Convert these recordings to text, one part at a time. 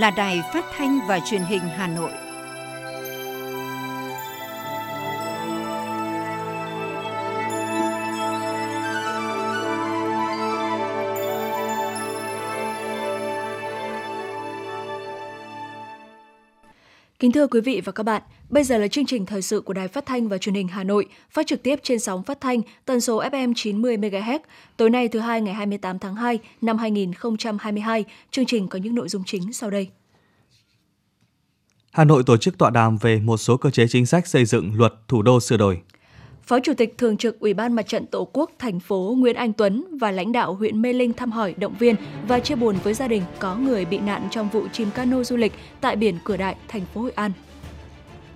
là Đài Phát thanh và Truyền hình Hà Nội. Kính thưa quý vị và các bạn, bây giờ là chương trình thời sự của Đài Phát thanh và Truyền hình Hà Nội, phát trực tiếp trên sóng phát thanh tần số FM 90 MHz. Tối nay thứ hai ngày 28 tháng 2 năm 2022, chương trình có những nội dung chính sau đây. Hà Nội tổ chức tọa đàm về một số cơ chế chính sách xây dựng luật thủ đô sửa đổi. Phó Chủ tịch Thường trực Ủy ban Mặt trận Tổ quốc thành phố Nguyễn Anh Tuấn và lãnh đạo huyện Mê Linh thăm hỏi, động viên và chia buồn với gia đình có người bị nạn trong vụ chìm cano du lịch tại biển Cửa Đại, thành phố Hội An.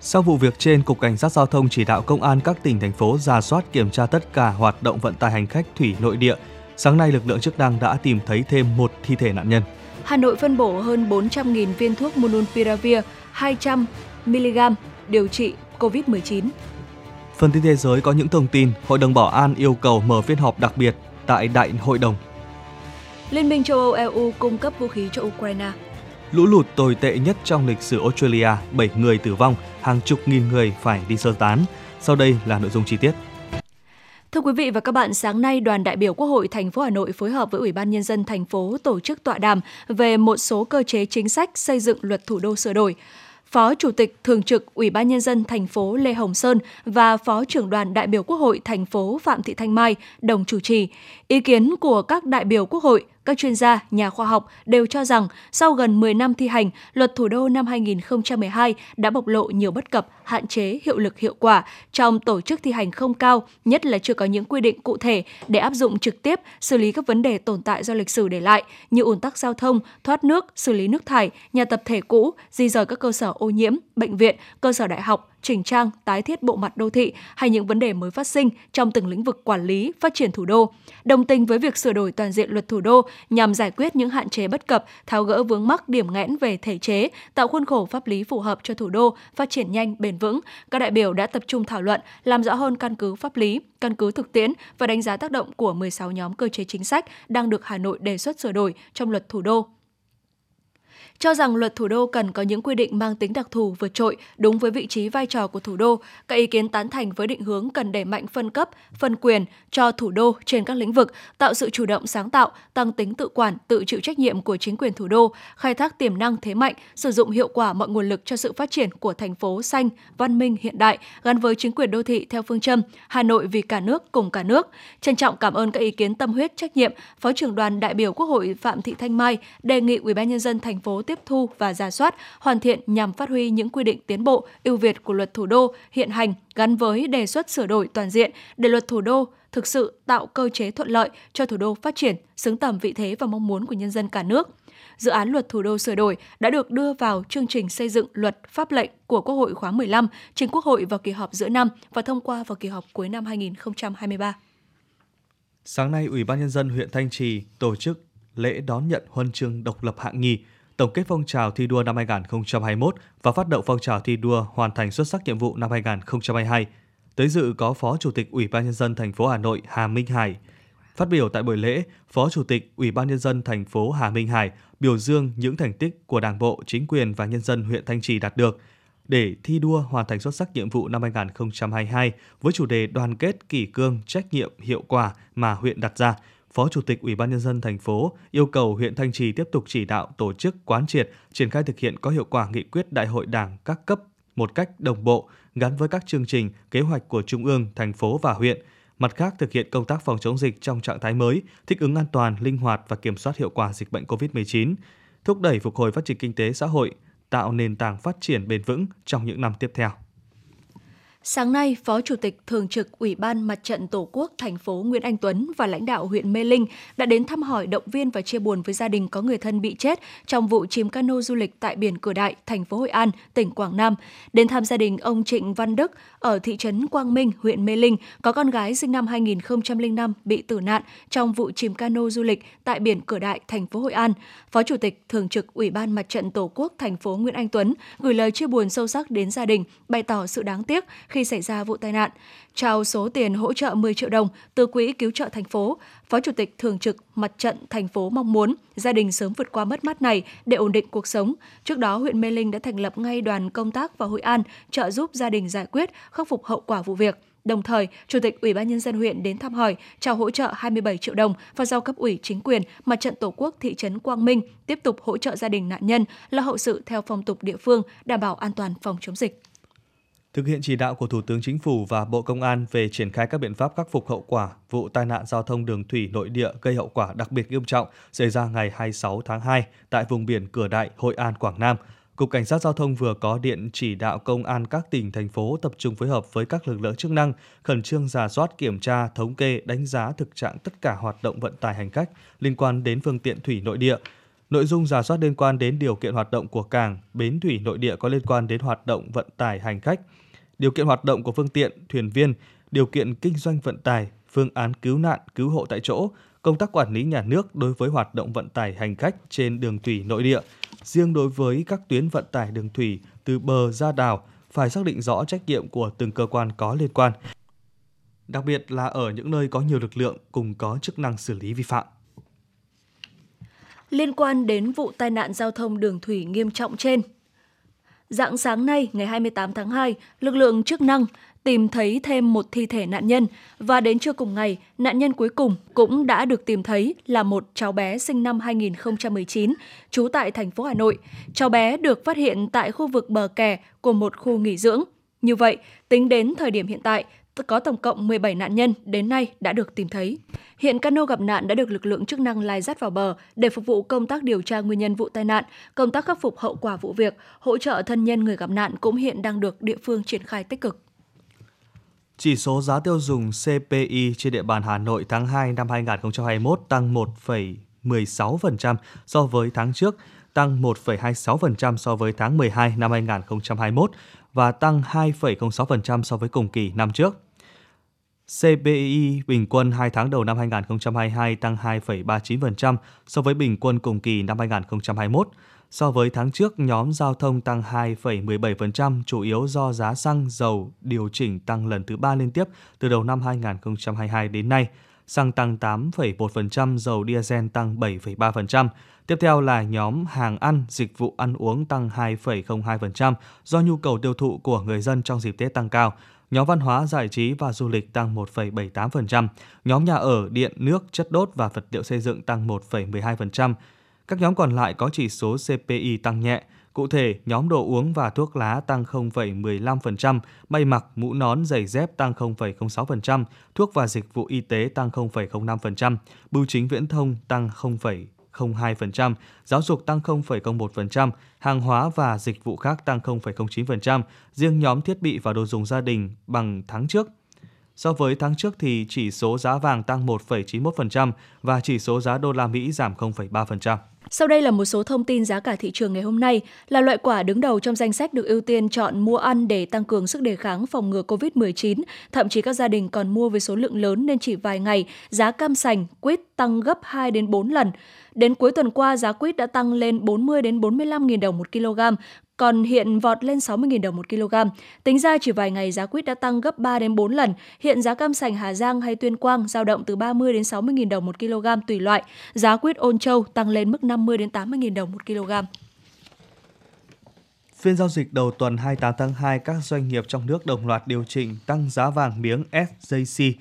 Sau vụ việc trên, Cục Cảnh sát Giao thông chỉ đạo công an các tỉnh, thành phố ra soát kiểm tra tất cả hoạt động vận tải hành khách thủy nội địa. Sáng nay, lực lượng chức năng đã tìm thấy thêm một thi thể nạn nhân. Hà Nội phân bổ hơn 400.000 viên thuốc Monopiravir 200mg điều trị COVID-19. Phần tin thế giới có những thông tin Hội đồng Bảo an yêu cầu mở phiên họp đặc biệt tại Đại hội đồng. Liên minh châu Âu EU cung cấp vũ khí cho Ukraine. Lũ lụt tồi tệ nhất trong lịch sử Australia, 7 người tử vong, hàng chục nghìn người phải đi sơ tán. Sau đây là nội dung chi tiết. Thưa quý vị và các bạn, sáng nay đoàn đại biểu Quốc hội thành phố Hà Nội phối hợp với Ủy ban nhân dân thành phố tổ chức tọa đàm về một số cơ chế chính sách xây dựng luật thủ đô sửa đổi. Phó Chủ tịch Thường trực Ủy ban Nhân dân thành phố Lê Hồng Sơn và Phó trưởng đoàn đại biểu Quốc hội thành phố Phạm Thị Thanh Mai đồng chủ trì. Ý kiến của các đại biểu Quốc hội, các chuyên gia, nhà khoa học đều cho rằng sau gần 10 năm thi hành, luật thủ đô năm 2012 đã bộc lộ nhiều bất cập, hạn chế hiệu lực hiệu quả trong tổ chức thi hành không cao, nhất là chưa có những quy định cụ thể để áp dụng trực tiếp xử lý các vấn đề tồn tại do lịch sử để lại như ủn tắc giao thông, thoát nước, xử lý nước thải, nhà tập thể cũ, di rời các cơ sở ô nhiễm, bệnh viện, cơ sở đại học, chỉnh trang, tái thiết bộ mặt đô thị hay những vấn đề mới phát sinh trong từng lĩnh vực quản lý, phát triển thủ đô. Đồng tình với việc sửa đổi toàn diện luật thủ đô nhằm giải quyết những hạn chế bất cập, tháo gỡ vướng mắc điểm nghẽn về thể chế, tạo khuôn khổ pháp lý phù hợp cho thủ đô phát triển nhanh, bền vững. Các đại biểu đã tập trung thảo luận, làm rõ hơn căn cứ pháp lý, căn cứ thực tiễn và đánh giá tác động của 16 nhóm cơ chế chính sách đang được Hà Nội đề xuất sửa đổi trong luật thủ đô cho rằng luật thủ đô cần có những quy định mang tính đặc thù vượt trội đúng với vị trí vai trò của thủ đô. Các ý kiến tán thành với định hướng cần đẩy mạnh phân cấp, phân quyền cho thủ đô trên các lĩnh vực, tạo sự chủ động sáng tạo, tăng tính tự quản, tự chịu trách nhiệm của chính quyền thủ đô, khai thác tiềm năng thế mạnh, sử dụng hiệu quả mọi nguồn lực cho sự phát triển của thành phố xanh, văn minh hiện đại gắn với chính quyền đô thị theo phương châm Hà Nội vì cả nước cùng cả nước. Trân trọng cảm ơn các ý kiến tâm huyết trách nhiệm, Phó trưởng đoàn đại biểu Quốc hội Phạm Thị Thanh Mai đề nghị Ủy ban nhân dân thành phố tiếp tiếp thu và giả soát, hoàn thiện nhằm phát huy những quy định tiến bộ, ưu việt của luật thủ đô hiện hành gắn với đề xuất sửa đổi toàn diện để luật thủ đô thực sự tạo cơ chế thuận lợi cho thủ đô phát triển, xứng tầm vị thế và mong muốn của nhân dân cả nước. Dự án luật thủ đô sửa đổi đã được đưa vào chương trình xây dựng luật pháp lệnh của Quốc hội khóa 15 trình Quốc hội vào kỳ họp giữa năm và thông qua vào kỳ họp cuối năm 2023. Sáng nay, Ủy ban nhân dân huyện Thanh Trì tổ chức lễ đón nhận huân chương độc lập hạng nhì tổng kết phong trào thi đua năm 2021 và phát động phong trào thi đua hoàn thành xuất sắc nhiệm vụ năm 2022. Tới dự có Phó Chủ tịch Ủy ban nhân dân thành phố Hà Nội Hà Minh Hải. Phát biểu tại buổi lễ, Phó Chủ tịch Ủy ban nhân dân thành phố Hà Minh Hải biểu dương những thành tích của Đảng bộ, chính quyền và nhân dân huyện Thanh Trì đạt được để thi đua hoàn thành xuất sắc nhiệm vụ năm 2022 với chủ đề đoàn kết, kỷ cương, trách nhiệm, hiệu quả mà huyện đặt ra – Phó Chủ tịch Ủy ban nhân dân thành phố yêu cầu huyện Thanh Trì tiếp tục chỉ đạo tổ chức quán triệt, triển khai thực hiện có hiệu quả nghị quyết Đại hội Đảng các cấp một cách đồng bộ, gắn với các chương trình, kế hoạch của Trung ương, thành phố và huyện. Mặt khác, thực hiện công tác phòng chống dịch trong trạng thái mới, thích ứng an toàn, linh hoạt và kiểm soát hiệu quả dịch bệnh COVID-19, thúc đẩy phục hồi phát triển kinh tế xã hội, tạo nền tảng phát triển bền vững trong những năm tiếp theo. Sáng nay, Phó Chủ tịch Thường trực Ủy ban Mặt trận Tổ quốc thành phố Nguyễn Anh Tuấn và lãnh đạo huyện Mê Linh đã đến thăm hỏi, động viên và chia buồn với gia đình có người thân bị chết trong vụ chìm cano du lịch tại biển Cửa Đại, thành phố Hội An, tỉnh Quảng Nam. Đến thăm gia đình ông Trịnh Văn Đức ở thị trấn Quang Minh, huyện Mê Linh, có con gái sinh năm 2005 bị tử nạn trong vụ chìm cano du lịch tại biển Cửa Đại, thành phố Hội An. Phó Chủ tịch Thường trực Ủy ban Mặt trận Tổ quốc thành phố Nguyễn Anh Tuấn gửi lời chia buồn sâu sắc đến gia đình, bày tỏ sự đáng tiếc khi xảy ra vụ tai nạn, trao số tiền hỗ trợ 10 triệu đồng từ quỹ cứu trợ thành phố. Phó Chủ tịch Thường trực Mặt trận thành phố mong muốn gia đình sớm vượt qua mất mát này để ổn định cuộc sống. Trước đó, huyện Mê Linh đã thành lập ngay đoàn công tác vào Hội An trợ giúp gia đình giải quyết, khắc phục hậu quả vụ việc. Đồng thời, Chủ tịch Ủy ban Nhân dân huyện đến thăm hỏi, trao hỗ trợ 27 triệu đồng và giao cấp ủy chính quyền, mặt trận Tổ quốc thị trấn Quang Minh tiếp tục hỗ trợ gia đình nạn nhân lo hậu sự theo phong tục địa phương, đảm bảo an toàn phòng chống dịch. Thực hiện chỉ đạo của Thủ tướng Chính phủ và Bộ Công an về triển khai các biện pháp khắc phục hậu quả vụ tai nạn giao thông đường thủy nội địa gây hậu quả đặc biệt nghiêm trọng xảy ra ngày 26 tháng 2 tại vùng biển Cửa Đại, Hội An, Quảng Nam – Cục Cảnh sát Giao thông vừa có điện chỉ đạo công an các tỉnh, thành phố tập trung phối hợp với các lực lượng chức năng, khẩn trương giả soát, kiểm tra, thống kê, đánh giá thực trạng tất cả hoạt động vận tải hành khách liên quan đến phương tiện thủy nội địa. Nội dung giả soát liên quan đến điều kiện hoạt động của cảng, bến thủy nội địa có liên quan đến hoạt động vận tải hành khách, điều kiện hoạt động của phương tiện, thuyền viên, điều kiện kinh doanh vận tải, phương án cứu nạn, cứu hộ tại chỗ, công tác quản lý nhà nước đối với hoạt động vận tải hành khách trên đường thủy nội địa, Riêng đối với các tuyến vận tải đường thủy từ bờ ra đảo phải xác định rõ trách nhiệm của từng cơ quan có liên quan, đặc biệt là ở những nơi có nhiều lực lượng cùng có chức năng xử lý vi phạm. Liên quan đến vụ tai nạn giao thông đường thủy nghiêm trọng trên, Dạng sáng nay, ngày 28 tháng 2, lực lượng chức năng tìm thấy thêm một thi thể nạn nhân và đến trưa cùng ngày, nạn nhân cuối cùng cũng đã được tìm thấy là một cháu bé sinh năm 2019, trú tại thành phố Hà Nội. Cháu bé được phát hiện tại khu vực bờ kè của một khu nghỉ dưỡng. Như vậy, tính đến thời điểm hiện tại, có tổng cộng 17 nạn nhân đến nay đã được tìm thấy. Hiện cano gặp nạn đã được lực lượng chức năng lai dắt vào bờ để phục vụ công tác điều tra nguyên nhân vụ tai nạn, công tác khắc phục hậu quả vụ việc, hỗ trợ thân nhân người gặp nạn cũng hiện đang được địa phương triển khai tích cực. Chỉ số giá tiêu dùng CPI trên địa bàn Hà Nội tháng 2 năm 2021 tăng 1,16% so với tháng trước, tăng 1,26% so với tháng 12 năm 2021 và tăng 2,06% so với cùng kỳ năm trước. CPI bình quân 2 tháng đầu năm 2022 tăng 2,39% so với bình quân cùng kỳ năm 2021. So với tháng trước, nhóm giao thông tăng 2,17%, chủ yếu do giá xăng, dầu điều chỉnh tăng lần thứ ba liên tiếp từ đầu năm 2022 đến nay. Xăng tăng 8,1%, dầu diesel tăng 7,3%. Tiếp theo là nhóm hàng ăn, dịch vụ ăn uống tăng 2,02% do nhu cầu tiêu thụ của người dân trong dịp Tết tăng cao. Nhóm văn hóa, giải trí và du lịch tăng 1,78%. Nhóm nhà ở, điện, nước, chất đốt và vật liệu xây dựng tăng 1,12%. Các nhóm còn lại có chỉ số CPI tăng nhẹ. Cụ thể, nhóm đồ uống và thuốc lá tăng 0,15%, may mặc, mũ nón, giày dép tăng 0,06%, thuốc và dịch vụ y tế tăng 0,05%, bưu chính viễn thông tăng 0,02%, giáo dục tăng 0,01%, hàng hóa và dịch vụ khác tăng 0,09%, riêng nhóm thiết bị và đồ dùng gia đình bằng tháng trước So với tháng trước thì chỉ số giá vàng tăng 1,91% và chỉ số giá đô la Mỹ giảm 0,3%. Sau đây là một số thông tin giá cả thị trường ngày hôm nay, là loại quả đứng đầu trong danh sách được ưu tiên chọn mua ăn để tăng cường sức đề kháng phòng ngừa COVID-19. Thậm chí các gia đình còn mua với số lượng lớn nên chỉ vài ngày, giá cam sành, quýt tăng gấp 2 đến 4 lần. Đến cuối tuần qua, giá quýt đã tăng lên 40 đến 45 000 đồng một kg, còn hiện vọt lên 60.000 đồng một kg. Tính ra chỉ vài ngày giá quýt đã tăng gấp 3 đến 4 lần. Hiện giá cam sành Hà Giang hay Tuyên Quang dao động từ 30 đến 60.000 đồng một kg tùy loại. Giá quýt Ôn Châu tăng lên mức 50 đến 80.000 đồng một kg. Phiên giao dịch đầu tuần 28 tháng 2, các doanh nghiệp trong nước đồng loạt điều chỉnh tăng giá vàng miếng SJC.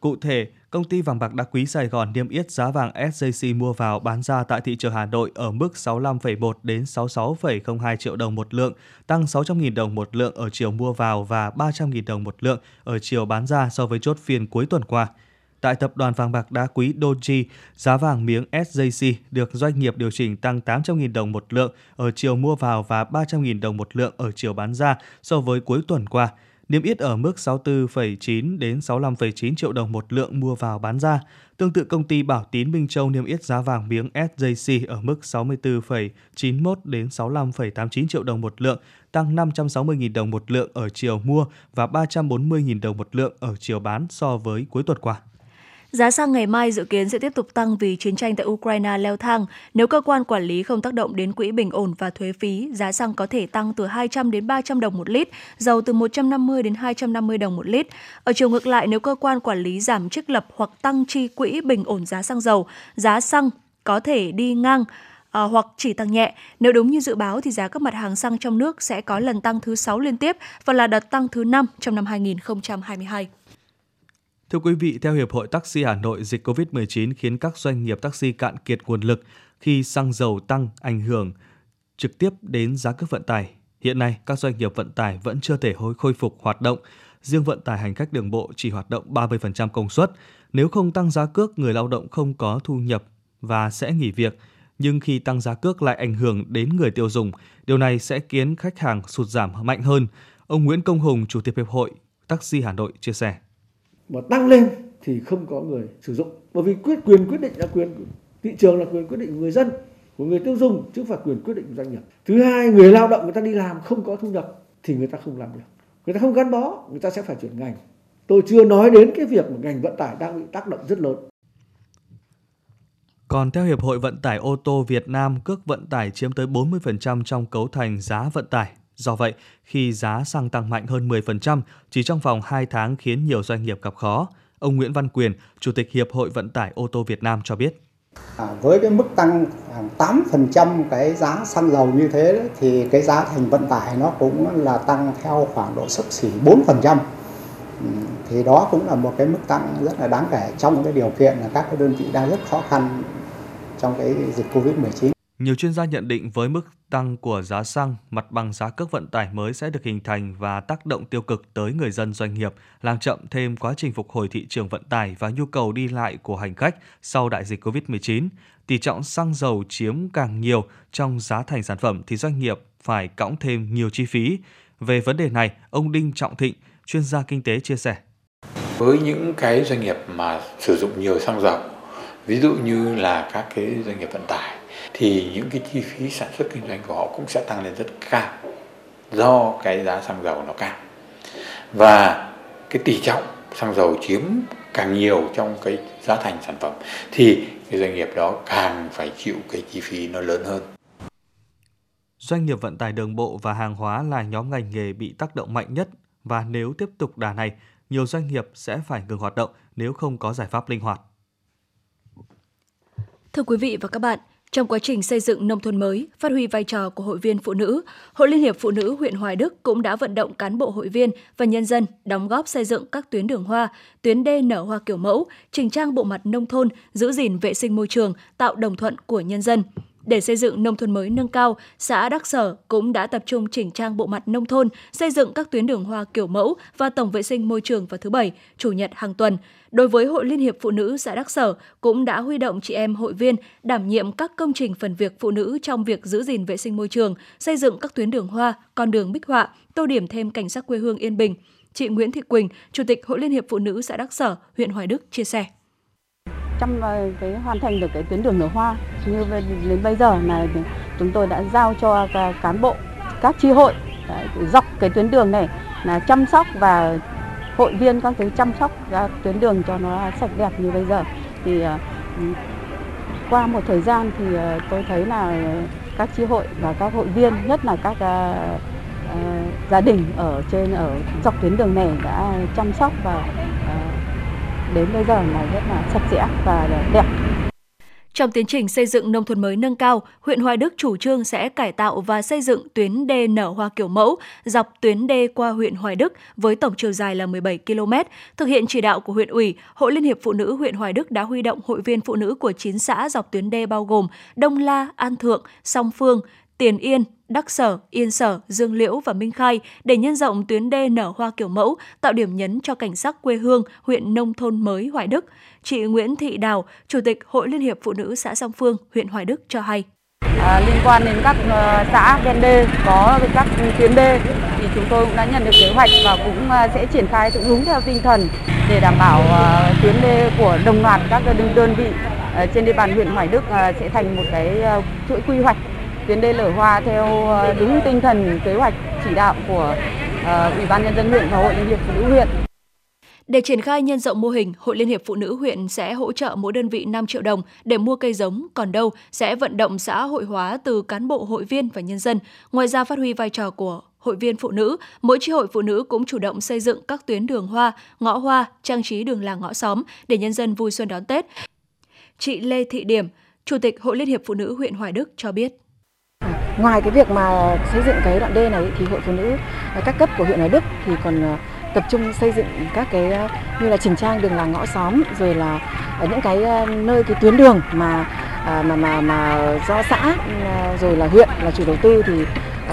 Cụ thể, Công ty vàng bạc đá quý Sài Gòn niêm yết giá vàng SJC mua vào bán ra tại thị trường Hà Nội ở mức 65,1 đến 66,02 triệu đồng một lượng, tăng 600.000 đồng một lượng ở chiều mua vào và 300.000 đồng một lượng ở chiều bán ra so với chốt phiên cuối tuần qua. Tại tập đoàn vàng bạc đá quý Doji, giá vàng miếng SJC được doanh nghiệp điều chỉnh tăng 800.000 đồng một lượng ở chiều mua vào và 300.000 đồng một lượng ở chiều bán ra so với cuối tuần qua – niêm yết ở mức 64,9 đến 65,9 triệu đồng một lượng mua vào bán ra. Tương tự công ty Bảo Tín Minh Châu niêm yết giá vàng miếng SJC ở mức 64,91 đến 65,89 triệu đồng một lượng, tăng 560.000 đồng một lượng ở chiều mua và 340.000 đồng một lượng ở chiều bán so với cuối tuần qua. Giá xăng ngày mai dự kiến sẽ tiếp tục tăng vì chiến tranh tại Ukraine leo thang. Nếu cơ quan quản lý không tác động đến quỹ bình ổn và thuế phí, giá xăng có thể tăng từ 200 đến 300 đồng một lít, dầu từ 150 đến 250 đồng một lít. Ở chiều ngược lại, nếu cơ quan quản lý giảm trích lập hoặc tăng chi quỹ bình ổn giá xăng dầu, giá xăng có thể đi ngang à, hoặc chỉ tăng nhẹ. Nếu đúng như dự báo thì giá các mặt hàng xăng trong nước sẽ có lần tăng thứ 6 liên tiếp và là đợt tăng thứ 5 trong năm 2022. Thưa quý vị, theo Hiệp hội Taxi Hà Nội, dịch COVID-19 khiến các doanh nghiệp taxi cạn kiệt nguồn lực khi xăng dầu tăng ảnh hưởng trực tiếp đến giá cước vận tải. Hiện nay, các doanh nghiệp vận tải vẫn chưa thể khôi phục hoạt động. Riêng vận tải hành khách đường bộ chỉ hoạt động 30% công suất. Nếu không tăng giá cước, người lao động không có thu nhập và sẽ nghỉ việc. Nhưng khi tăng giá cước lại ảnh hưởng đến người tiêu dùng, điều này sẽ khiến khách hàng sụt giảm mạnh hơn. Ông Nguyễn Công Hùng, Chủ tịch Hiệp hội Taxi Hà Nội chia sẻ mà tăng lên thì không có người sử dụng. Bởi vì quyết quyền quyết định là quyền thị trường là quyền quyết định của người dân của người tiêu dùng chứ không phải quyền quyết định của doanh nghiệp. Thứ hai người lao động người ta đi làm không có thu nhập thì người ta không làm được. Người ta không gắn bó người ta sẽ phải chuyển ngành. Tôi chưa nói đến cái việc mà ngành vận tải đang bị tác động rất lớn. Còn theo Hiệp hội Vận tải ô tô Việt Nam, cước vận tải chiếm tới 40% trong cấu thành giá vận tải. Do vậy, khi giá xăng tăng mạnh hơn 10% chỉ trong vòng 2 tháng khiến nhiều doanh nghiệp gặp khó. Ông Nguyễn Văn Quyền, Chủ tịch Hiệp hội Vận tải ô tô Việt Nam cho biết. À, với cái mức tăng 8% cái giá xăng dầu như thế đấy, thì cái giá thành vận tải nó cũng là tăng theo khoảng độ sấp xỉ 4%. Ừ, thì đó cũng là một cái mức tăng rất là đáng kể trong cái điều kiện là các cái đơn vị đang rất khó khăn trong cái dịch Covid-19. Nhiều chuyên gia nhận định với mức tăng của giá xăng, mặt bằng giá cước vận tải mới sẽ được hình thành và tác động tiêu cực tới người dân doanh nghiệp, làm chậm thêm quá trình phục hồi thị trường vận tải và nhu cầu đi lại của hành khách sau đại dịch COVID-19. Tỷ trọng xăng dầu chiếm càng nhiều trong giá thành sản phẩm thì doanh nghiệp phải cõng thêm nhiều chi phí. Về vấn đề này, ông Đinh Trọng Thịnh, chuyên gia kinh tế chia sẻ. Với những cái doanh nghiệp mà sử dụng nhiều xăng dầu, ví dụ như là các cái doanh nghiệp vận tải thì những cái chi phí sản xuất kinh doanh của họ cũng sẽ tăng lên rất cao do cái giá xăng dầu nó cao và cái tỷ trọng xăng dầu chiếm càng nhiều trong cái giá thành sản phẩm thì cái doanh nghiệp đó càng phải chịu cái chi phí nó lớn hơn. Doanh nghiệp vận tải đường bộ và hàng hóa là nhóm ngành nghề bị tác động mạnh nhất và nếu tiếp tục đà này, nhiều doanh nghiệp sẽ phải ngừng hoạt động nếu không có giải pháp linh hoạt. Thưa quý vị và các bạn, trong quá trình xây dựng nông thôn mới, phát huy vai trò của hội viên phụ nữ, Hội Liên hiệp Phụ nữ huyện Hoài Đức cũng đã vận động cán bộ hội viên và nhân dân đóng góp xây dựng các tuyến đường hoa, tuyến đê nở hoa kiểu mẫu, chỉnh trang bộ mặt nông thôn, giữ gìn vệ sinh môi trường, tạo đồng thuận của nhân dân. Để xây dựng nông thôn mới nâng cao, xã Đắc Sở cũng đã tập trung chỉnh trang bộ mặt nông thôn, xây dựng các tuyến đường hoa kiểu mẫu và tổng vệ sinh môi trường vào thứ Bảy, Chủ nhật hàng tuần. Đối với Hội Liên hiệp Phụ nữ xã Đắc Sở cũng đã huy động chị em hội viên đảm nhiệm các công trình phần việc phụ nữ trong việc giữ gìn vệ sinh môi trường, xây dựng các tuyến đường hoa, con đường bích họa, tô điểm thêm cảnh sắc quê hương yên bình. Chị Nguyễn Thị Quỳnh, Chủ tịch Hội Liên hiệp Phụ nữ xã Đắc Sở, huyện Hoài Đức chia sẻ trăm ờ, cái hoàn thành được cái tuyến đường nở hoa như đến bây giờ là chúng tôi đã giao cho cán bộ các chi hội dọc cái tuyến đường này là chăm sóc và hội viên các cái chăm sóc ra tuyến đường cho nó sạch đẹp như bây giờ. Thì ờ, qua một thời gian thì ờ, tôi thấy là các chi hội và các hội viên nhất là các uh, gia đình ở trên ở dọc tuyến đường này đã chăm sóc và đến bây giờ là rất là sạch sẽ và đẹp. Trong tiến trình xây dựng nông thôn mới nâng cao, huyện Hoài Đức chủ trương sẽ cải tạo và xây dựng tuyến đê nở hoa kiểu mẫu dọc tuyến đê qua huyện Hoài Đức với tổng chiều dài là 17 km. Thực hiện chỉ đạo của huyện ủy, Hội Liên hiệp Phụ nữ huyện Hoài Đức đã huy động hội viên phụ nữ của 9 xã dọc tuyến đê bao gồm Đông La, An Thượng, Song Phương, Tiền Yên, Đắc Sở, Yên Sở, Dương Liễu và Minh Khai để nhân rộng tuyến đê nở hoa kiểu mẫu, tạo điểm nhấn cho cảnh sắc quê hương huyện nông thôn mới Hoài Đức. Chị Nguyễn Thị Đào, Chủ tịch Hội Liên hiệp Phụ nữ xã Song Phương, huyện Hoài Đức cho hay. À, liên quan đến các uh, xã ven đê có các tuyến đê thì chúng tôi cũng đã nhận được kế hoạch và cũng uh, sẽ triển khai đúng theo tinh thần để đảm bảo uh, tuyến đê của đồng loạt các đơn, đơn vị uh, trên địa bàn huyện Hoài Đức uh, sẽ thành một cái uh, chuỗi quy hoạch tiến đê lở hoa theo ờ, đúng tinh thần kế hoạch chỉ đạo của ờ, Ủy ban nhân dân huyện và Hội Liên hiệp Phụ nữ huyện. Để triển khai nhân rộng mô hình, Hội Liên hiệp Phụ nữ huyện sẽ hỗ trợ mỗi đơn vị 5 triệu đồng để mua cây giống, còn đâu sẽ vận động xã hội hóa từ cán bộ hội viên và nhân dân. Ngoài ra phát huy vai trò của hội viên phụ nữ, mỗi chi hội phụ nữ cũng chủ động xây dựng các tuyến đường hoa, ngõ hoa, trang trí đường làng ngõ xóm để nhân dân vui xuân đón Tết. Chị Lê Thị Điểm, Chủ tịch Hội Liên hiệp Phụ nữ huyện Hoài Đức cho biết. Ngoài cái việc mà xây dựng cái đoạn đê này thì hội phụ nữ ờ, các cấp của huyện Hoài Đức thì còn ờ, tập trung xây dựng các cái ờ, như là chỉnh trang đường làng ngõ xóm rồi là ở những cái nơi cái tuyến đường mà mà mà mà do xã rồi là huyện là chủ đầu tư thì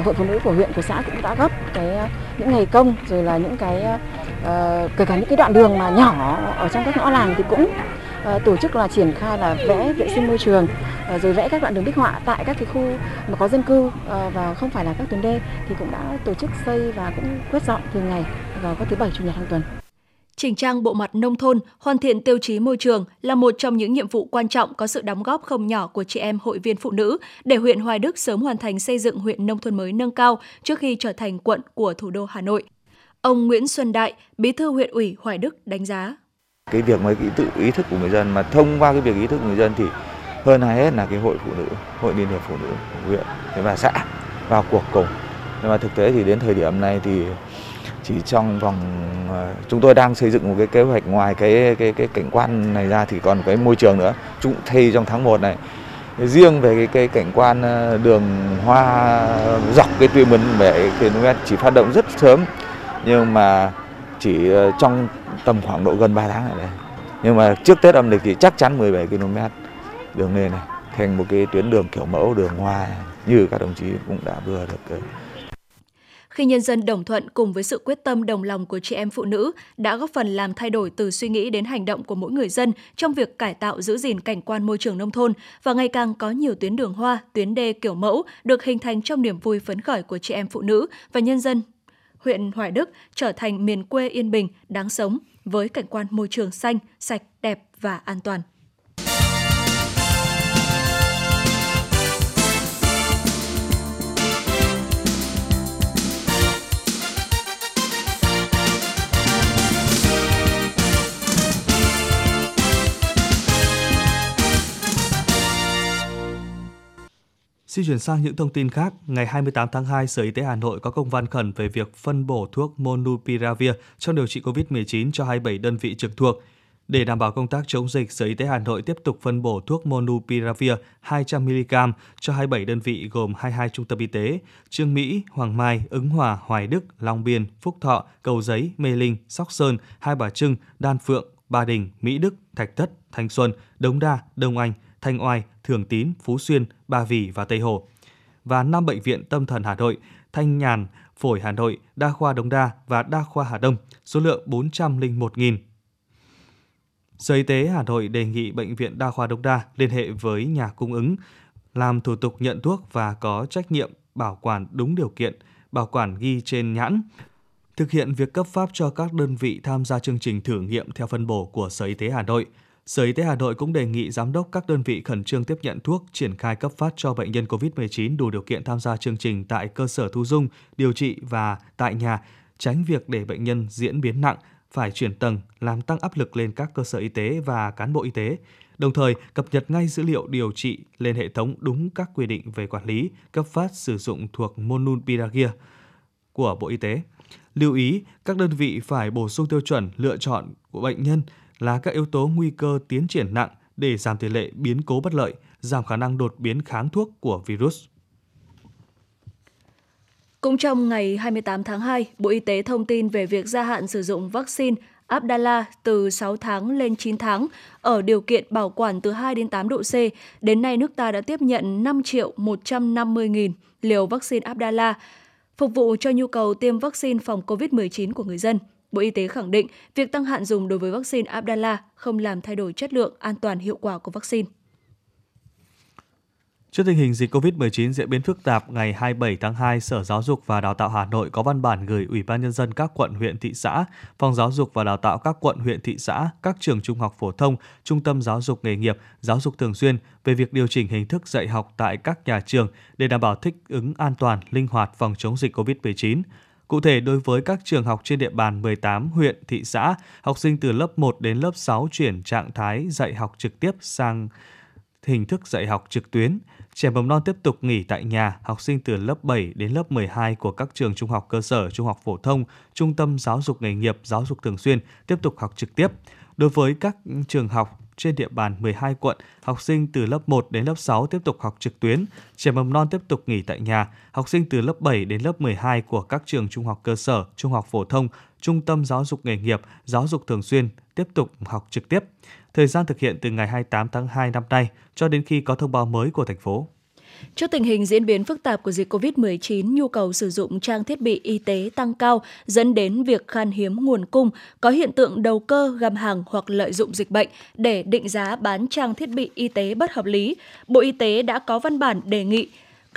hội phụ nữ của huyện của xã cũng đã gấp cái những ngày công rồi là những cái uh, kể cả những cái đoạn đường mà nhỏ ở trong các ngõ làng thì cũng Ờ, tổ chức là triển khai là vẽ vệ sinh môi trường ờ, rồi vẽ các đoạn đường bích họa tại các cái khu mà có dân cư ờ, và không phải là các tuyến đê thì cũng đã tổ chức xây và cũng quét dọn thường ngày vào các thứ bảy chủ nhật hàng tuần. Chỉnh trang bộ mặt nông thôn, hoàn thiện tiêu chí môi trường là một trong những nhiệm vụ quan trọng có sự đóng góp không nhỏ của chị em hội viên phụ nữ để huyện Hoài Đức sớm hoàn thành xây dựng huyện nông thôn mới nâng cao trước khi trở thành quận của thủ đô Hà Nội. Ông Nguyễn Xuân Đại, Bí thư huyện ủy Hoài Đức đánh giá. Cái việc mà ý tự ý thức của người dân mà thông qua cái việc ý thức của người dân thì hơn ai hết là cái hội phụ nữ, hội liên hiệp phụ nữ huyện và xã vào cuộc cùng. Nhưng mà thực tế thì đến thời điểm này thì chỉ trong vòng chúng tôi đang xây dựng một cái kế hoạch ngoài cái cái cái cảnh quan này ra thì còn cái môi trường nữa chúng thay trong tháng 1 này riêng về cái, cái cảnh quan đường hoa dọc cái tuyến 17 km chỉ phát động rất sớm nhưng mà chỉ trong tầm khoảng độ gần 3 tháng ở đây. Nhưng mà trước Tết âm lịch thì chắc chắn 17 km đường lên này thành một cái tuyến đường kiểu mẫu đường hoa như các đồng chí cũng đã vừa được ờ, khi nhân dân đồng thuận cùng với sự quyết tâm đồng lòng của chị em phụ nữ đã góp phần làm thay đổi từ suy nghĩ đến hành động của mỗi người dân trong việc cải tạo giữ gìn cảnh quan môi trường nông thôn và ngày càng có nhiều tuyến đường hoa, tuyến đê kiểu mẫu được hình thành trong niềm vui phấn khởi của chị em phụ nữ và nhân dân huyện Hoài Đức trở thành miền quê yên bình, đáng sống với cảnh quan môi trường xanh, sạch, đẹp và an toàn. Xin chuyển sang những thông tin khác. Ngày 28 tháng 2, Sở Y tế Hà Nội có công văn khẩn về việc phân bổ thuốc Monupiravir trong điều trị COVID-19 cho 27 đơn vị trực thuộc. Để đảm bảo công tác chống dịch, Sở Y tế Hà Nội tiếp tục phân bổ thuốc Monupiravir 200mg cho 27 đơn vị gồm 22 trung tâm y tế, Trương Mỹ, Hoàng Mai, Ứng Hòa, Hoài Đức, Long Biên, Phúc Thọ, Cầu Giấy, Mê Linh, Sóc Sơn, Hai Bà Trưng, Đan Phượng, Ba Đình, Mỹ Đức, Thạch Thất, Thanh Xuân, Đống Đa, Đông Anh, Thanh Oai, Thường Tín, Phú Xuyên, Ba Vì và Tây Hồ. Và 5 bệnh viện tâm thần Hà Nội, Thanh Nhàn, Phổi Hà Nội, Đa khoa Đông Đa và Đa khoa Hà Đông, số lượng 401.000. Sở Y tế Hà Nội đề nghị Bệnh viện Đa khoa Đông Đa liên hệ với nhà cung ứng, làm thủ tục nhận thuốc và có trách nhiệm bảo quản đúng điều kiện, bảo quản ghi trên nhãn, thực hiện việc cấp phát cho các đơn vị tham gia chương trình thử nghiệm theo phân bổ của Sở Y tế Hà Nội – Sở Y tế Hà Nội cũng đề nghị giám đốc các đơn vị khẩn trương tiếp nhận thuốc, triển khai cấp phát cho bệnh nhân COVID-19 đủ điều kiện tham gia chương trình tại cơ sở thu dung, điều trị và tại nhà, tránh việc để bệnh nhân diễn biến nặng, phải chuyển tầng, làm tăng áp lực lên các cơ sở y tế và cán bộ y tế. Đồng thời, cập nhật ngay dữ liệu điều trị lên hệ thống đúng các quy định về quản lý, cấp phát sử dụng thuộc Monupiravir của Bộ Y tế. Lưu ý, các đơn vị phải bổ sung tiêu chuẩn lựa chọn của bệnh nhân là các yếu tố nguy cơ tiến triển nặng để giảm tỷ lệ biến cố bất lợi, giảm khả năng đột biến kháng thuốc của virus. Cũng trong ngày 28 tháng 2, Bộ Y tế thông tin về việc gia hạn sử dụng vaccine Abdala từ 6 tháng lên 9 tháng ở điều kiện bảo quản từ 2 đến 8 độ C. Đến nay, nước ta đã tiếp nhận 5 triệu 150 nghìn liều vaccine Abdala, phục vụ cho nhu cầu tiêm vaccine phòng COVID-19 của người dân. Bộ Y tế khẳng định việc tăng hạn dùng đối với vaccine Abdala không làm thay đổi chất lượng, an toàn, hiệu quả của vaccine. Trước tình hình dịch COVID-19 diễn biến phức tạp, ngày 27 tháng 2, Sở Giáo dục và Đào tạo Hà Nội có văn bản gửi Ủy ban Nhân dân các quận, huyện, thị xã, Phòng Giáo dục và Đào tạo các quận, huyện, thị xã, các trường trung học phổ thông, trung tâm giáo dục nghề nghiệp, giáo dục thường xuyên về việc điều chỉnh hình thức dạy học tại các nhà trường để đảm bảo thích ứng an toàn, linh hoạt phòng chống dịch COVID-19. Cụ thể, đối với các trường học trên địa bàn 18 huyện, thị xã, học sinh từ lớp 1 đến lớp 6 chuyển trạng thái dạy học trực tiếp sang hình thức dạy học trực tuyến. Trẻ mầm non tiếp tục nghỉ tại nhà, học sinh từ lớp 7 đến lớp 12 của các trường trung học cơ sở, trung học phổ thông, trung tâm giáo dục nghề nghiệp, giáo dục thường xuyên tiếp tục học trực tiếp. Đối với các trường học trên địa bàn 12 quận, học sinh từ lớp 1 đến lớp 6 tiếp tục học trực tuyến, trẻ mầm non tiếp tục nghỉ tại nhà, học sinh từ lớp 7 đến lớp 12 của các trường trung học cơ sở, trung học phổ thông, trung tâm giáo dục nghề nghiệp, giáo dục thường xuyên tiếp tục học trực tiếp. Thời gian thực hiện từ ngày 28 tháng 2 năm nay cho đến khi có thông báo mới của thành phố. Trước tình hình diễn biến phức tạp của dịch COVID-19, nhu cầu sử dụng trang thiết bị y tế tăng cao dẫn đến việc khan hiếm nguồn cung, có hiện tượng đầu cơ găm hàng hoặc lợi dụng dịch bệnh để định giá bán trang thiết bị y tế bất hợp lý. Bộ Y tế đã có văn bản đề nghị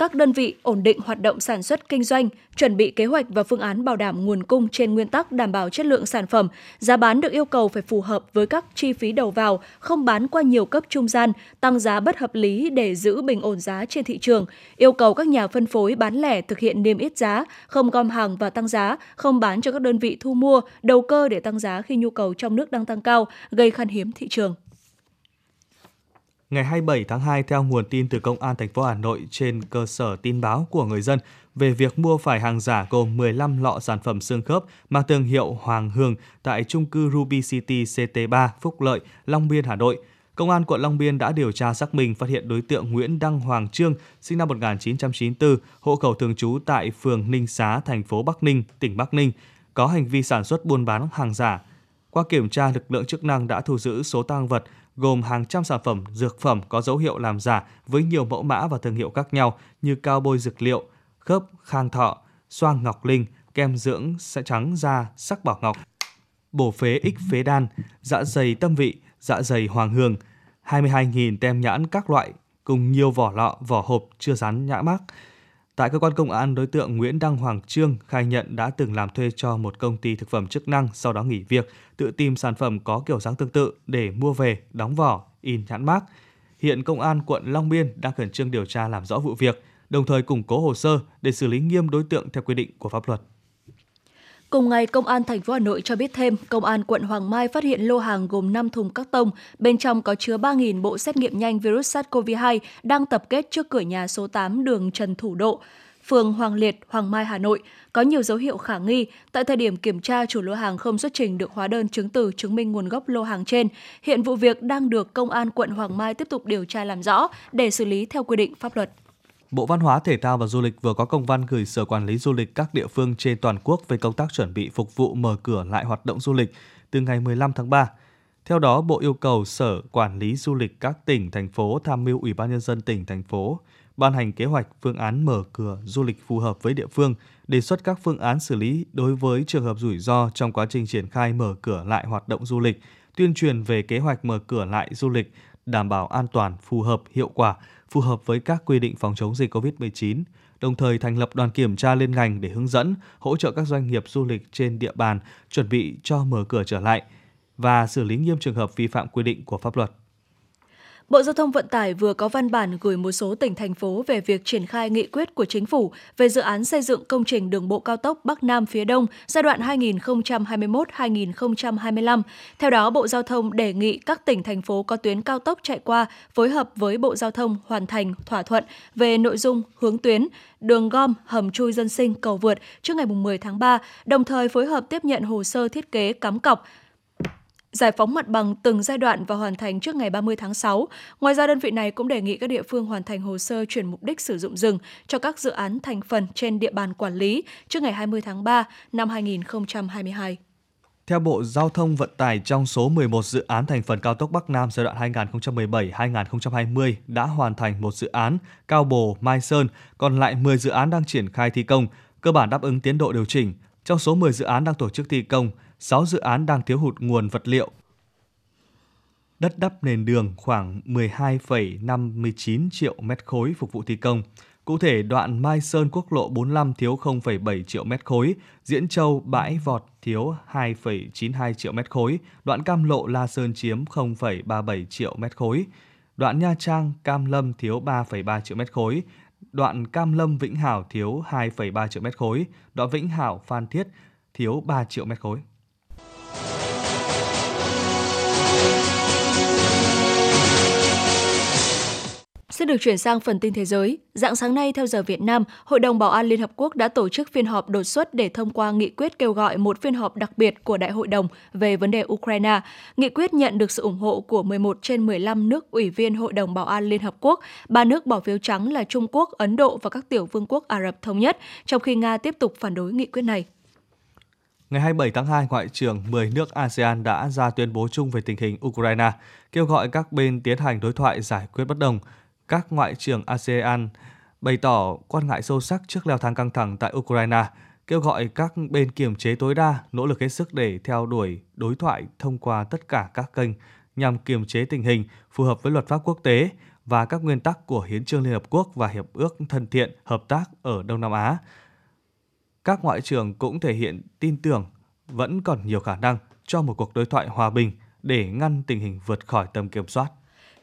các đơn vị ổn định hoạt động sản xuất kinh doanh, chuẩn bị kế hoạch và phương án bảo đảm nguồn cung trên nguyên tắc đảm bảo chất lượng sản phẩm, giá bán được yêu cầu phải phù hợp với các chi phí đầu vào, không bán qua nhiều cấp trung gian, tăng giá bất hợp lý để giữ bình ổn giá trên thị trường, yêu cầu các nhà phân phối bán lẻ thực hiện niêm yết giá, không gom hàng và tăng giá, không bán cho các đơn vị thu mua, đầu cơ để tăng giá khi nhu cầu trong nước đang tăng cao, gây khan hiếm thị trường. Ngày 27 tháng 2, theo nguồn tin từ Công an thành phố Hà Nội trên cơ sở tin báo của người dân về việc mua phải hàng giả gồm 15 lọ sản phẩm xương khớp mang thương hiệu Hoàng Hương tại trung cư Ruby City CT3 Phúc Lợi, Long Biên, Hà Nội. Công an quận Long Biên đã điều tra xác minh phát hiện đối tượng Nguyễn Đăng Hoàng Trương, sinh năm 1994, hộ khẩu thường trú tại phường Ninh Xá, thành phố Bắc Ninh, tỉnh Bắc Ninh, có hành vi sản xuất buôn bán hàng giả. Qua kiểm tra, lực lượng chức năng đã thu giữ số tăng vật gồm hàng trăm sản phẩm dược phẩm có dấu hiệu làm giả với nhiều mẫu mã và thương hiệu khác nhau như cao bôi dược liệu, khớp khang thọ, xoang ngọc linh, kem dưỡng sẽ trắng da sắc bảo ngọc, bổ phế ích phế đan, dạ dày tâm vị, dạ dày hoàng hương, 22.000 tem nhãn các loại cùng nhiều vỏ lọ, vỏ hộp chưa dán nhãn mác. Tại cơ quan công an, đối tượng Nguyễn Đăng Hoàng Trương khai nhận đã từng làm thuê cho một công ty thực phẩm chức năng, sau đó nghỉ việc, tự tìm sản phẩm có kiểu dáng tương tự để mua về, đóng vỏ, in nhãn mác. Hiện công an quận Long Biên đang khẩn trương điều tra làm rõ vụ việc, đồng thời củng cố hồ sơ để xử lý nghiêm đối tượng theo quy định của pháp luật. Cùng ngày, Công an thành phố Hà Nội cho biết thêm, Công an quận Hoàng Mai phát hiện lô hàng gồm 5 thùng các tông, bên trong có chứa 3.000 bộ xét nghiệm nhanh virus SARS-CoV-2 đang tập kết trước cửa nhà số 8 đường Trần Thủ Độ, phường Hoàng Liệt, Hoàng Mai, Hà Nội, có nhiều dấu hiệu khả nghi. Tại thời điểm kiểm tra, chủ lô hàng không xuất trình được hóa đơn chứng từ chứng minh nguồn gốc lô hàng trên. Hiện vụ việc đang được Công an quận Hoàng Mai tiếp tục điều tra làm rõ để xử lý theo quy định pháp luật. Bộ Văn hóa, Thể thao và Du lịch vừa có công văn gửi Sở Quản lý Du lịch các địa phương trên toàn quốc về công tác chuẩn bị phục vụ mở cửa lại hoạt động du lịch từ ngày 15 tháng 3. Theo đó, Bộ yêu cầu Sở Quản lý Du lịch các tỉnh, thành phố tham mưu Ủy ban Nhân dân tỉnh, thành phố ban hành kế hoạch phương án mở cửa du lịch phù hợp với địa phương, đề xuất các phương án xử lý đối với trường hợp rủi ro trong quá trình triển khai mở cửa lại hoạt động du lịch, tuyên truyền về kế hoạch mở cửa lại du lịch, đảm bảo an toàn, phù hợp, hiệu quả, phù hợp với các quy định phòng chống dịch COVID-19, đồng thời thành lập đoàn kiểm tra liên ngành để hướng dẫn, hỗ trợ các doanh nghiệp du lịch trên địa bàn chuẩn bị cho mở cửa trở lại và xử lý nghiêm trường hợp vi phạm quy định của pháp luật. Bộ Giao thông Vận tải vừa có văn bản gửi một số tỉnh thành phố về việc triển khai nghị quyết của chính phủ về dự án xây dựng công trình đường bộ cao tốc Bắc Nam phía Đông giai đoạn 2021-2025. Theo đó, Bộ Giao thông đề nghị các tỉnh thành phố có tuyến cao tốc chạy qua phối hợp với Bộ Giao thông hoàn thành thỏa thuận về nội dung hướng tuyến, đường gom, hầm chui dân sinh, cầu vượt trước ngày 10 tháng 3, đồng thời phối hợp tiếp nhận hồ sơ thiết kế cắm cọc, giải phóng mặt bằng từng giai đoạn và hoàn thành trước ngày 30 tháng 6. Ngoài ra, đơn vị này cũng đề nghị các địa phương hoàn thành hồ sơ chuyển mục đích sử dụng rừng cho các dự án thành phần trên địa bàn quản lý trước ngày 20 tháng 3 năm 2022. Theo Bộ Giao thông Vận tải, trong số 11 dự án thành phần cao tốc Bắc Nam giai đoạn 2017-2020 đã hoàn thành một dự án Cao Bồ – Mai Sơn, còn lại 10 dự án đang triển khai thi công, cơ bản đáp ứng tiến độ điều chỉnh. Trong số 10 dự án đang tổ chức thi công, 6 dự án đang thiếu hụt nguồn vật liệu. Đất đắp nền đường khoảng 12,59 triệu mét khối phục vụ thi công. Cụ thể, đoạn Mai Sơn quốc lộ 45 thiếu 0,7 triệu mét khối, Diễn Châu bãi vọt thiếu 2,92 triệu mét khối, đoạn Cam Lộ La Sơn chiếm 0,37 triệu mét khối, đoạn Nha Trang Cam Lâm thiếu 3,3 triệu mét khối, đoạn Cam Lâm Vĩnh Hảo thiếu 2,3 triệu mét khối, đoạn Vĩnh Hảo Phan Thiết thiếu 3 triệu mét khối. Sẽ được chuyển sang phần tin thế giới. Dạng sáng nay theo giờ Việt Nam, Hội đồng Bảo an Liên Hợp Quốc đã tổ chức phiên họp đột xuất để thông qua nghị quyết kêu gọi một phiên họp đặc biệt của Đại hội đồng về vấn đề Ukraine. Nghị quyết nhận được sự ủng hộ của 11 trên 15 nước ủy viên Hội đồng Bảo an Liên Hợp Quốc. Ba nước bỏ phiếu trắng là Trung Quốc, Ấn Độ và các tiểu vương quốc Ả Rập Thống Nhất, trong khi Nga tiếp tục phản đối nghị quyết này. Ngày 27 tháng 2, Ngoại trưởng 10 nước ASEAN đã ra tuyên bố chung về tình hình Ukraine, kêu gọi các bên tiến hành đối thoại giải quyết bất đồng – các ngoại trưởng ASEAN bày tỏ quan ngại sâu sắc trước leo thang căng thẳng tại Ukraine, kêu gọi các bên kiềm chế tối đa, nỗ lực hết sức để theo đuổi đối thoại thông qua tất cả các kênh nhằm kiềm chế tình hình phù hợp với luật pháp quốc tế và các nguyên tắc của Hiến trương Liên Hợp Quốc và Hiệp ước thân thiện hợp tác ở Đông Nam Á. Các ngoại trưởng cũng thể hiện tin tưởng vẫn còn nhiều khả năng cho một cuộc đối thoại hòa bình để ngăn tình hình vượt khỏi tầm kiểm soát.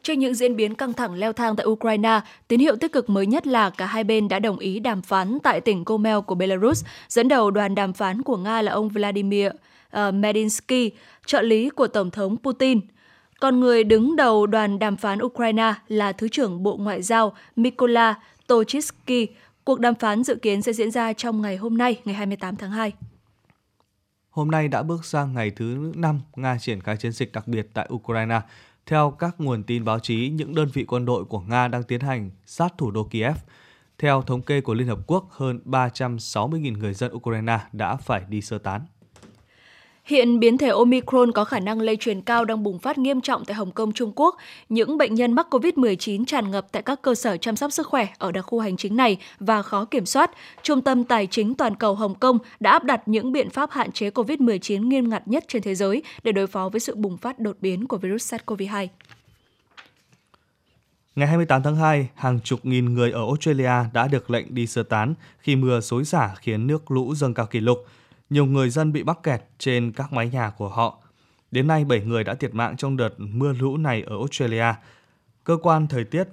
Trước những diễn biến căng thẳng leo thang tại Ukraine, tín hiệu tích cực mới nhất là cả hai bên đã đồng ý đàm phán tại tỉnh Gomel của Belarus. Dẫn đầu đoàn đàm phán của Nga là ông Vladimir uh, Medinsky, trợ lý của Tổng thống Putin. Còn người đứng đầu đoàn đàm phán Ukraine là Thứ trưởng Bộ Ngoại giao Mykola Tochitsky. Cuộc đàm phán dự kiến sẽ diễn ra trong ngày hôm nay, ngày 28 tháng 2. Hôm nay đã bước sang ngày thứ 5 Nga triển khai chiến dịch đặc biệt tại Ukraine theo các nguồn tin báo chí, những đơn vị quân đội của Nga đang tiến hành sát thủ đô Kiev. Theo thống kê của Liên Hợp Quốc, hơn 360.000 người dân Ukraine đã phải đi sơ tán. Hiện biến thể Omicron có khả năng lây truyền cao đang bùng phát nghiêm trọng tại Hồng Kông, Trung Quốc. Những bệnh nhân mắc COVID-19 tràn ngập tại các cơ sở chăm sóc sức khỏe ở đặc khu hành chính này và khó kiểm soát. Trung tâm Tài chính Toàn cầu Hồng Kông đã áp đặt những biện pháp hạn chế COVID-19 nghiêm ngặt nhất trên thế giới để đối phó với sự bùng phát đột biến của virus SARS-CoV-2. Ngày 28 tháng 2, hàng chục nghìn người ở Australia đã được lệnh đi sơ tán khi mưa xối xả khiến nước lũ dâng cao kỷ lục – nhiều người dân bị mắc kẹt trên các mái nhà của họ. Đến nay, 7 người đã thiệt mạng trong đợt mưa lũ này ở Australia. Cơ quan thời tiết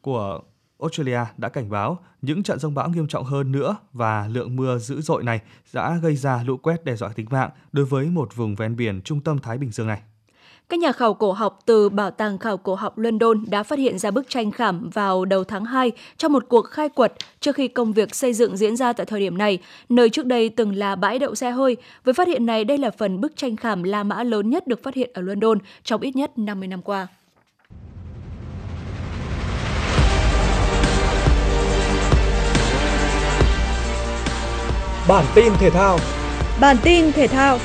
của Australia đã cảnh báo những trận rông bão nghiêm trọng hơn nữa và lượng mưa dữ dội này đã gây ra lũ quét đe dọa tính mạng đối với một vùng ven biển trung tâm Thái Bình Dương này. Các nhà khảo cổ học từ Bảo tàng khảo cổ học London đã phát hiện ra bức tranh khảm vào đầu tháng 2 trong một cuộc khai quật trước khi công việc xây dựng diễn ra tại thời điểm này, nơi trước đây từng là bãi đậu xe hơi. Với phát hiện này, đây là phần bức tranh khảm La Mã lớn nhất được phát hiện ở London trong ít nhất 50 năm qua. Bản tin thể thao Bản tin thể thao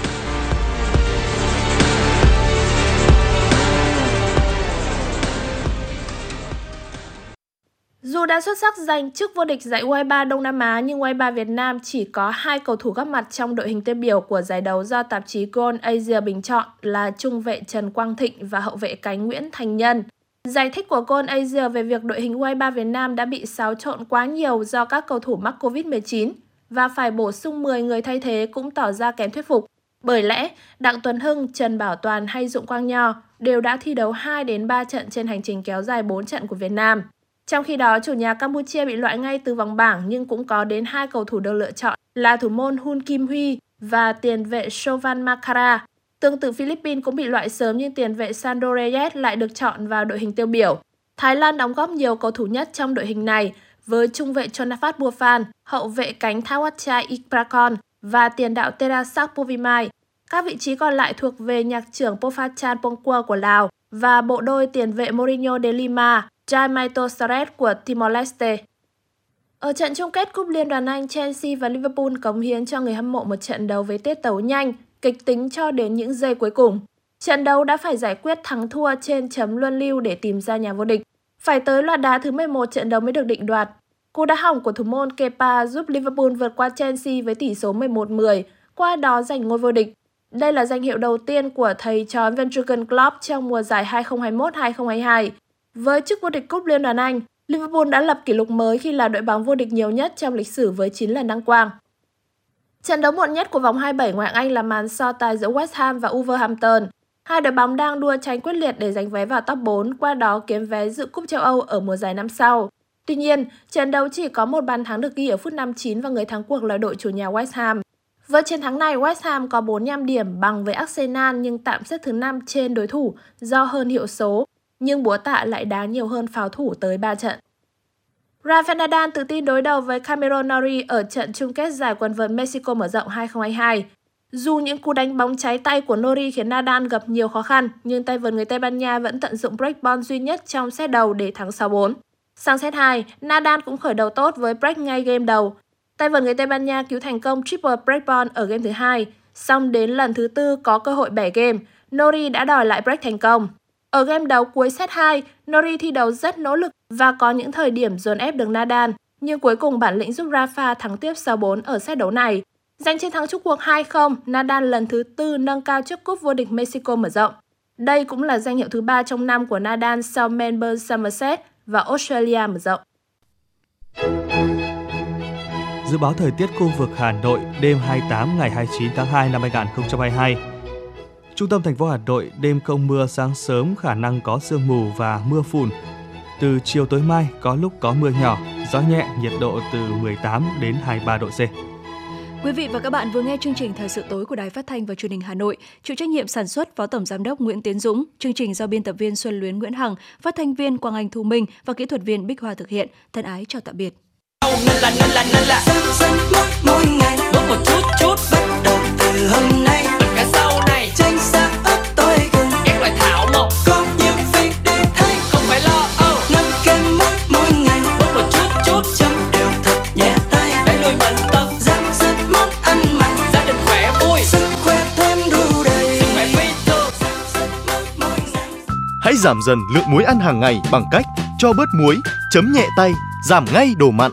Dù đã xuất sắc giành chức vô địch giải U23 Đông Nam Á nhưng U23 Việt Nam chỉ có hai cầu thủ góp mặt trong đội hình tiêu biểu của giải đấu do tạp chí Goal Asia bình chọn là trung vệ Trần Quang Thịnh và hậu vệ cánh Nguyễn Thành Nhân. Giải thích của Goal Asia về việc đội hình U23 Việt Nam đã bị xáo trộn quá nhiều do các cầu thủ mắc Covid-19 và phải bổ sung 10 người thay thế cũng tỏ ra kém thuyết phục. Bởi lẽ, Đặng Tuấn Hưng, Trần Bảo Toàn hay Dụng Quang Nho đều đã thi đấu 2 đến 3 trận trên hành trình kéo dài 4 trận của Việt Nam. Trong khi đó, chủ nhà Campuchia bị loại ngay từ vòng bảng nhưng cũng có đến hai cầu thủ được lựa chọn là thủ môn Hun Kim Huy và tiền vệ Sovan Makara. Tương tự Philippines cũng bị loại sớm nhưng tiền vệ Sandro Reyes lại được chọn vào đội hình tiêu biểu. Thái Lan đóng góp nhiều cầu thủ nhất trong đội hình này với trung vệ Chonafat buphan hậu vệ cánh Thawatchai Ikprakon và tiền đạo Terasak Povimai. Các vị trí còn lại thuộc về nhạc trưởng Pofachan Pongkua của Lào và bộ đôi tiền vệ Mourinho de Lima, Jaimito Saret của Timor-Leste. Ở trận chung kết Cúp Liên đoàn Anh, Chelsea và Liverpool cống hiến cho người hâm mộ một trận đấu với tiết tấu nhanh, kịch tính cho đến những giây cuối cùng. Trận đấu đã phải giải quyết thắng thua trên chấm luân lưu để tìm ra nhà vô địch. Phải tới loạt đá thứ 11 trận đấu mới được định đoạt. Cú đá hỏng của thủ môn Kepa giúp Liverpool vượt qua Chelsea với tỷ số 11-10, qua đó giành ngôi vô địch. Đây là danh hiệu đầu tiên của thầy trò Van Klopp trong mùa giải 2021-2022. Với chức vô địch cúp Liên đoàn Anh, Liverpool đã lập kỷ lục mới khi là đội bóng vô địch nhiều nhất trong lịch sử với 9 lần đăng quang. Trận đấu muộn nhất của vòng 27 ngoại Anh là màn so tài giữa West Ham và Wolverhampton. Hai đội bóng đang đua tranh quyết liệt để giành vé vào top 4, qua đó kiếm vé dự cúp châu Âu ở mùa giải năm sau. Tuy nhiên, trận đấu chỉ có một bàn thắng được ghi ở phút 59 và người thắng cuộc là đội chủ nhà West Ham. Với chiến thắng này, West Ham có 45 điểm bằng với Arsenal nhưng tạm xếp thứ 5 trên đối thủ do hơn hiệu số, nhưng búa tạ lại đá nhiều hơn pháo thủ tới 3 trận. Rafael Nadal tự tin đối đầu với Cameron Norrie ở trận chung kết giải quần vợt Mexico mở rộng 2022. Dù những cú đánh bóng cháy tay của Nori khiến Nadal gặp nhiều khó khăn, nhưng tay vợt người Tây Ban Nha vẫn tận dụng break ball duy nhất trong set đầu để thắng 6-4. Sang set 2, Nadal cũng khởi đầu tốt với break ngay game đầu. Tay vợt người Tây Ban Nha cứu thành công triple break ball ở game thứ hai, song đến lần thứ tư có cơ hội bẻ game, Nori đã đòi lại break thành công. Ở game đấu cuối set 2, Nori thi đấu rất nỗ lực và có những thời điểm dồn ép được Nadal, nhưng cuối cùng bản lĩnh giúp Rafa thắng tiếp 6-4 ở set đấu này. Giành chiến thắng chung cuộc 2-0, Nadal lần thứ tư nâng cao chức cúp vô địch Mexico mở rộng. Đây cũng là danh hiệu thứ ba trong năm của Nadal sau Melbourne Somerset và Australia mở rộng. Dự báo thời tiết khu vực Hà Nội đêm 28 ngày 29 tháng 2 năm 2022. Trung tâm thành phố Hà Nội đêm không mưa sáng sớm khả năng có sương mù và mưa phùn. Từ chiều tối mai có lúc có mưa nhỏ, gió nhẹ, nhiệt độ từ 18 đến 23 độ C. Quý vị và các bạn vừa nghe chương trình Thời sự tối của Đài Phát thanh và Truyền hình Hà Nội, chịu trách nhiệm sản xuất Phó Tổng giám đốc Nguyễn Tiến Dũng, chương trình do biên tập viên Xuân Luyến Nguyễn Hằng, phát thanh viên Quang Anh Thu Minh và kỹ thuật viên Bích Hoa thực hiện. Thân ái chào tạm biệt. Nên là nên là nên là dần dần mỗi ngày một chút chút bắt đầu từ hôm nay Hãy giảm dần lượng muối ăn hàng ngày bằng cách cho bớt muối, chấm nhẹ tay, giảm ngay đồ mặn.